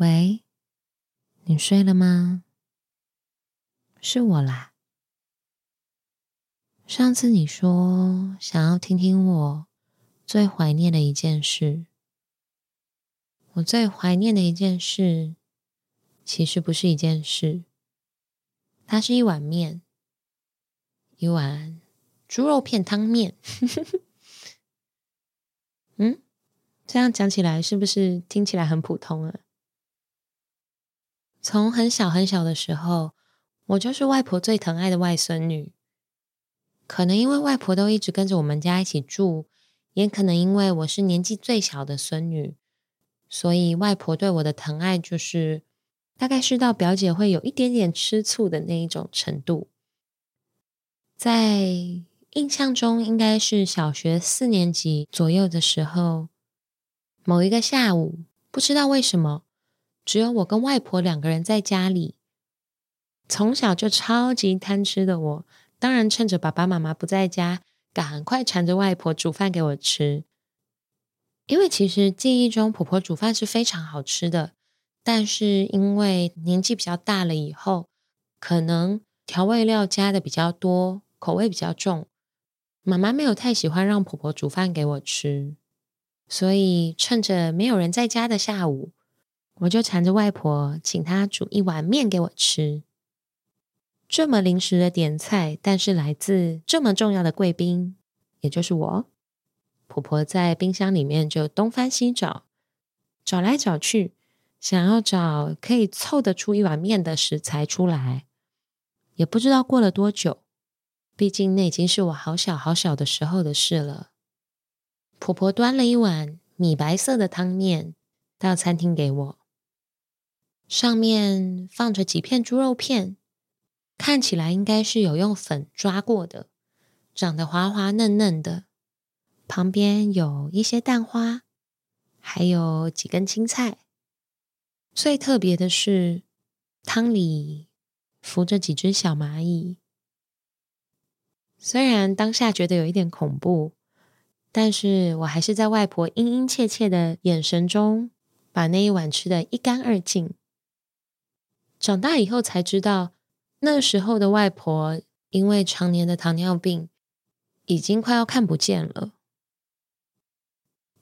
喂，你睡了吗？是我啦。上次你说想要听听我最怀念的一件事。我最怀念的一件事，其实不是一件事，它是一碗面，一碗猪肉片汤面。嗯，这样讲起来是不是听起来很普通啊？从很小很小的时候，我就是外婆最疼爱的外孙女。可能因为外婆都一直跟着我们家一起住，也可能因为我是年纪最小的孙女，所以外婆对我的疼爱就是大概是到表姐会有一点点吃醋的那一种程度。在印象中，应该是小学四年级左右的时候，某一个下午，不知道为什么。只有我跟外婆两个人在家里。从小就超级贪吃的我，当然趁着爸爸妈妈不在家，赶快缠着外婆煮饭给我吃。因为其实记忆中婆婆煮饭是非常好吃的，但是因为年纪比较大了以后，可能调味料加的比较多，口味比较重，妈妈没有太喜欢让婆婆煮饭给我吃，所以趁着没有人在家的下午。我就缠着外婆，请她煮一碗面给我吃。这么临时的点菜，但是来自这么重要的贵宾，也就是我。婆婆在冰箱里面就东翻西找，找来找去，想要找可以凑得出一碗面的食材出来。也不知道过了多久，毕竟那已经是我好小好小的时候的事了。婆婆端了一碗米白色的汤面到餐厅给我。上面放着几片猪肉片，看起来应该是有用粉抓过的，长得滑滑嫩嫩的。旁边有一些蛋花，还有几根青菜。最特别的是，汤里浮着几只小蚂蚁。虽然当下觉得有一点恐怖，但是我还是在外婆殷殷切切的眼神中，把那一碗吃得一干二净。长大以后才知道，那时候的外婆因为常年的糖尿病，已经快要看不见了。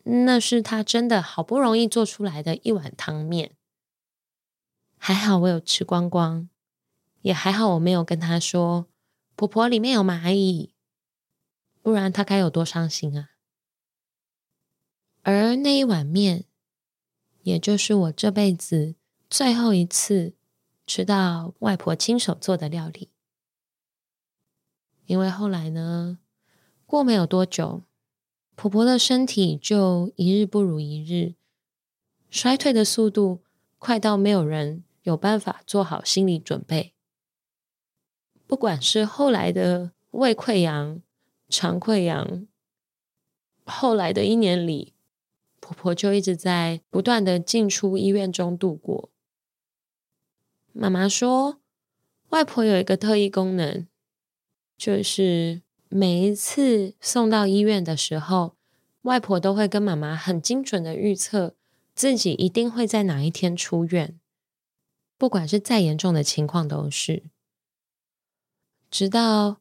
那是她真的好不容易做出来的一碗汤面，还好我有吃光光，也还好我没有跟她说婆婆里面有蚂蚁，不然她该有多伤心啊！而那一碗面，也就是我这辈子最后一次。吃到外婆亲手做的料理，因为后来呢，过没有多久，婆婆的身体就一日不如一日，衰退的速度快到没有人有办法做好心理准备。不管是后来的胃溃疡、肠溃疡，后来的一年里，婆婆就一直在不断的进出医院中度过。妈妈说，外婆有一个特异功能，就是每一次送到医院的时候，外婆都会跟妈妈很精准的预测自己一定会在哪一天出院，不管是再严重的情况都是。直到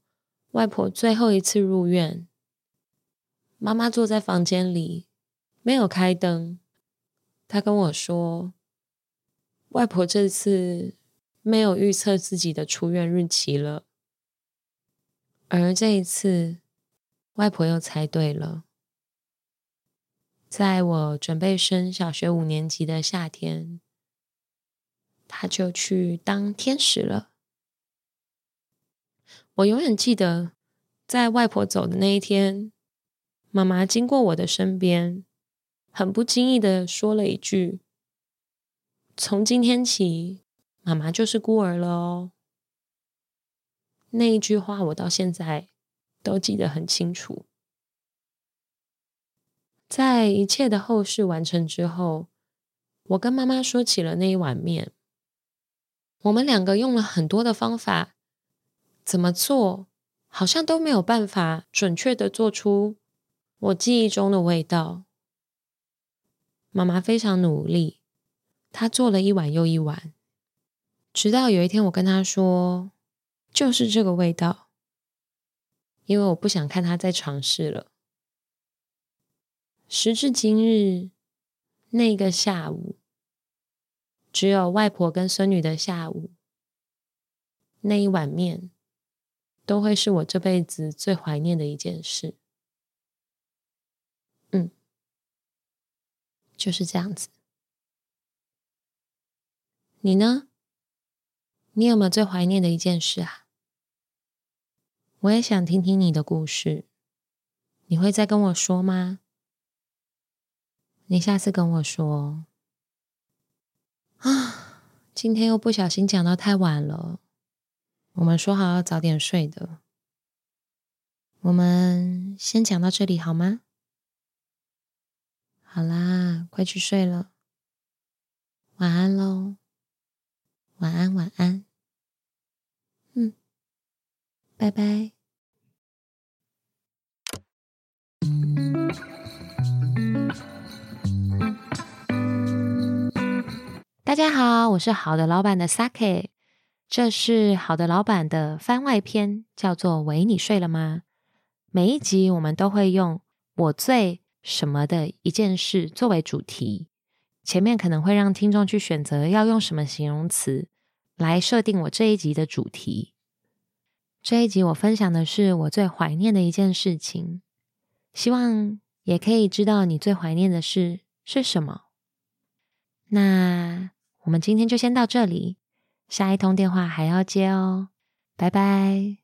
外婆最后一次入院，妈妈坐在房间里，没有开灯，她跟我说，外婆这次。没有预测自己的出院日期了，而这一次，外婆又猜对了。在我准备升小学五年级的夏天，她就去当天使了。我永远记得，在外婆走的那一天，妈妈经过我的身边，很不经意的说了一句：“从今天起。”妈妈就是孤儿了哦。那一句话我到现在都记得很清楚。在一切的后事完成之后，我跟妈妈说起了那一碗面。我们两个用了很多的方法，怎么做好像都没有办法准确的做出我记忆中的味道。妈妈非常努力。他做了一碗又一碗，直到有一天我跟他说：“就是这个味道。”因为我不想看他再尝试了。时至今日，那个下午，只有外婆跟孙女的下午，那一碗面，都会是我这辈子最怀念的一件事。嗯，就是这样子。你呢？你有没有最怀念的一件事啊？我也想听听你的故事。你会再跟我说吗？你下次跟我说。啊，今天又不小心讲到太晚了。我们说好要早点睡的。我们先讲到这里好吗？好啦，快去睡了。晚安喽。晚安，晚安。嗯，拜拜。大家好，我是好的老板的 Sake，这是好的老板的番外篇，叫做“喂，你睡了吗？”每一集我们都会用我最什么的一件事作为主题。前面可能会让听众去选择要用什么形容词来设定我这一集的主题。这一集我分享的是我最怀念的一件事情，希望也可以知道你最怀念的事是什么。那我们今天就先到这里，下一通电话还要接哦，拜拜。